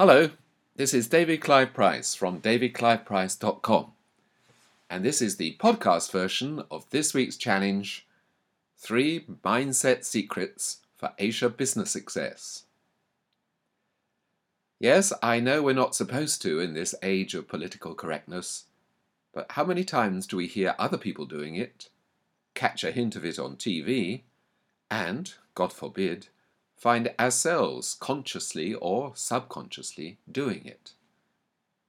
Hello, this is David Clive Price from davidcliveprice.com, and this is the podcast version of this week's challenge Three Mindset Secrets for Asia Business Success. Yes, I know we're not supposed to in this age of political correctness, but how many times do we hear other people doing it, catch a hint of it on TV, and, God forbid, find ourselves consciously or subconsciously doing it.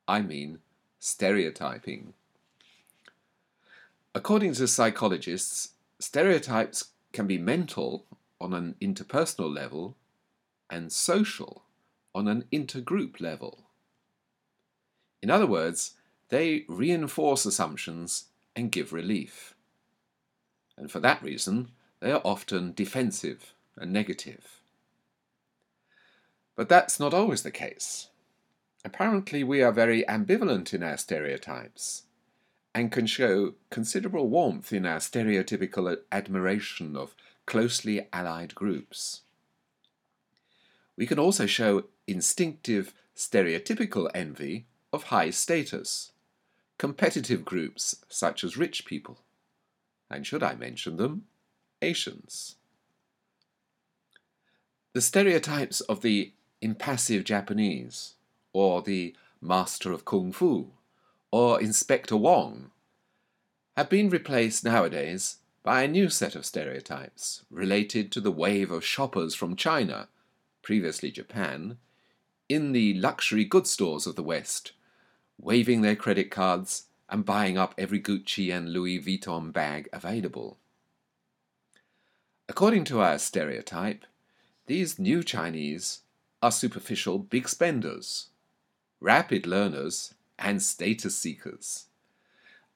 I mean, stereotyping. According to psychologists, stereotypes can be mental on an interpersonal level and social on an intergroup level. In other words, they reinforce assumptions and give relief. And for that reason, they are often defensive and negative. But that's not always the case. Apparently, we are very ambivalent in our stereotypes and can show considerable warmth in our stereotypical admiration of closely allied groups. We can also show instinctive stereotypical envy of high status, competitive groups such as rich people, and should I mention them, Asians. The stereotypes of the impassive Japanese, or the master of kung fu, or Inspector Wong, have been replaced nowadays by a new set of stereotypes related to the wave of shoppers from China, previously Japan, in the luxury goods stores of the West, waving their credit cards and buying up every Gucci and Louis Vuitton bag available. According to our stereotype, these new Chinese are superficial big spenders, rapid learners, and status seekers.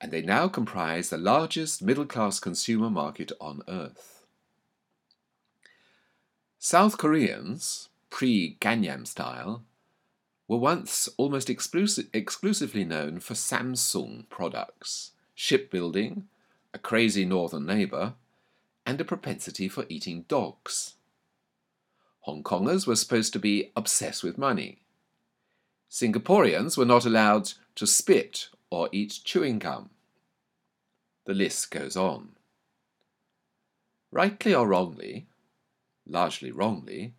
And they now comprise the largest middle class consumer market on earth. South Koreans, pre Gangnam style, were once almost exclusive, exclusively known for Samsung products, shipbuilding, a crazy northern neighbour, and a propensity for eating dogs. Hong Kongers were supposed to be obsessed with money. Singaporeans were not allowed to spit or eat chewing gum. The list goes on. Rightly or wrongly, largely wrongly,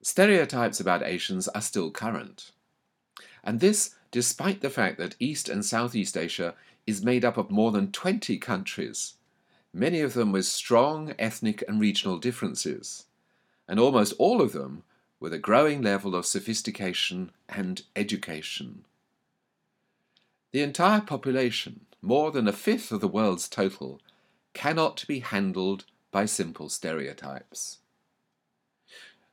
stereotypes about Asians are still current. And this despite the fact that East and Southeast Asia is made up of more than 20 countries, many of them with strong ethnic and regional differences and almost all of them with a growing level of sophistication and education. The entire population, more than a fifth of the world's total, cannot be handled by simple stereotypes.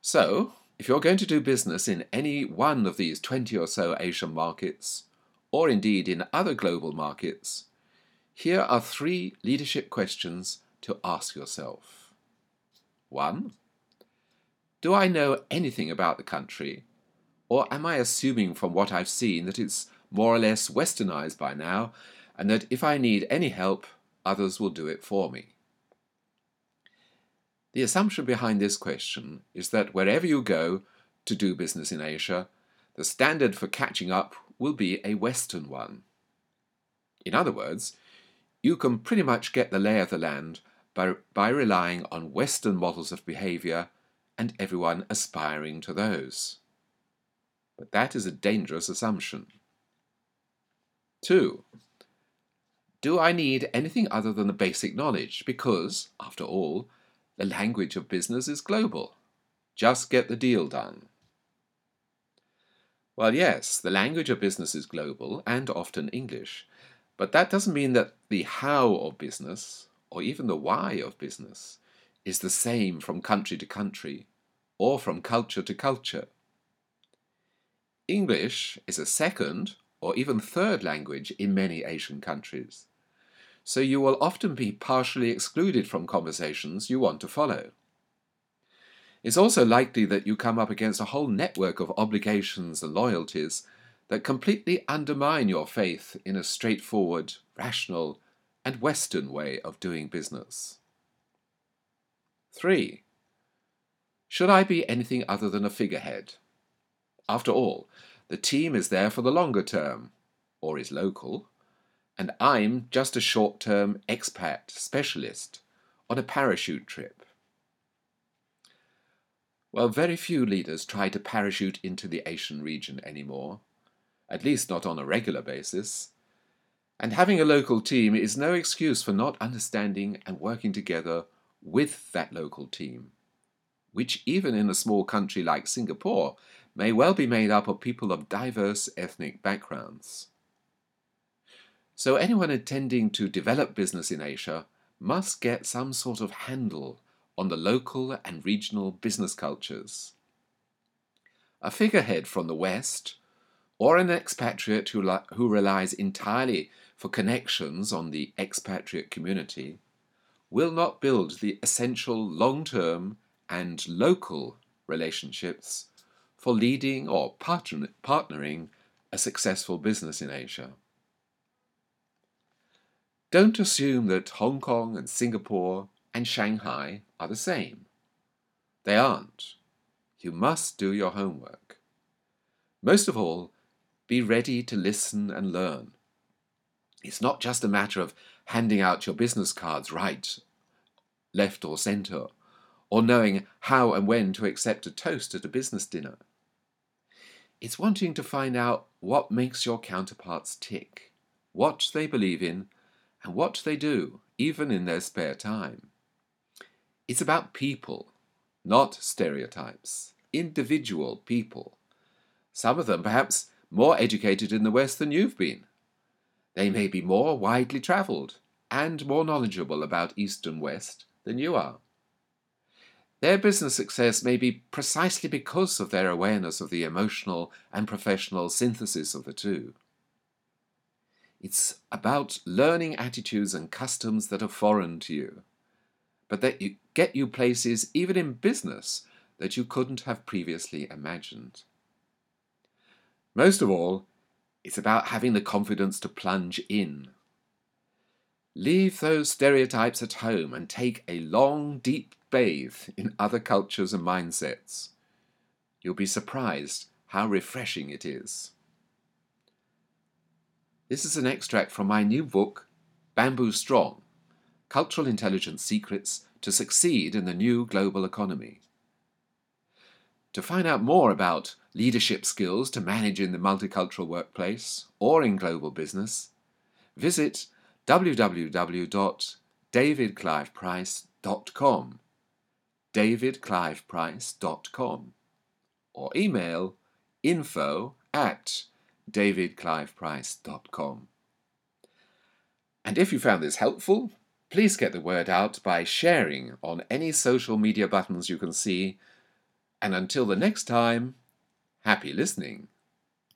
So, if you're going to do business in any one of these 20 or so Asian markets, or indeed in other global markets, here are three leadership questions to ask yourself. 1. Do I know anything about the country? Or am I assuming from what I've seen that it's more or less westernized by now, and that if I need any help, others will do it for me? The assumption behind this question is that wherever you go to do business in Asia, the standard for catching up will be a Western one. In other words, you can pretty much get the lay of the land by, by relying on Western models of behavior and everyone aspiring to those. But that is a dangerous assumption. 2. Do I need anything other than the basic knowledge? Because, after all, the language of business is global. Just get the deal done. Well, yes, the language of business is global and often English, but that doesn't mean that the how of business, or even the why of business, is the same from country to country or from culture to culture. English is a second or even third language in many Asian countries, so you will often be partially excluded from conversations you want to follow. It's also likely that you come up against a whole network of obligations and loyalties that completely undermine your faith in a straightforward, rational, and Western way of doing business. 3. Should I be anything other than a figurehead? After all, the team is there for the longer term, or is local, and I'm just a short term expat specialist on a parachute trip. Well, very few leaders try to parachute into the Asian region anymore, at least not on a regular basis. And having a local team is no excuse for not understanding and working together with that local team, which, even in a small country like Singapore, may well be made up of people of diverse ethnic backgrounds. So, anyone intending to develop business in Asia must get some sort of handle on the local and regional business cultures. A figurehead from the West, or an expatriate who, who relies entirely for connections on the expatriate community, will not build the essential long term and local relationships for leading or partner, partnering a successful business in Asia. Don't assume that Hong Kong and Singapore and Shanghai are the same. They aren't. You must do your homework. Most of all, be ready to listen and learn. It's not just a matter of handing out your business cards right, left, or centre, or knowing how and when to accept a toast at a business dinner. It's wanting to find out what makes your counterparts tick, what they believe in, and what they do, even in their spare time. It's about people, not stereotypes, individual people. Some of them perhaps more educated in the West than you've been. They may be more widely travelled and more knowledgeable about East and West than you are. Their business success may be precisely because of their awareness of the emotional and professional synthesis of the two. It's about learning attitudes and customs that are foreign to you, but that you get you places, even in business, that you couldn't have previously imagined. Most of all, it's about having the confidence to plunge in. Leave those stereotypes at home and take a long, deep bathe in other cultures and mindsets. You'll be surprised how refreshing it is. This is an extract from my new book, Bamboo Strong Cultural Intelligence Secrets to Succeed in the New Global Economy. To find out more about leadership skills to manage in the multicultural workplace or in global business, visit www.davidcliveprice.com davidcliveprice.com or email info at davidcliveprice.com. And if you found this helpful, please get the word out by sharing on any social media buttons you can see. And until the next time, happy listening.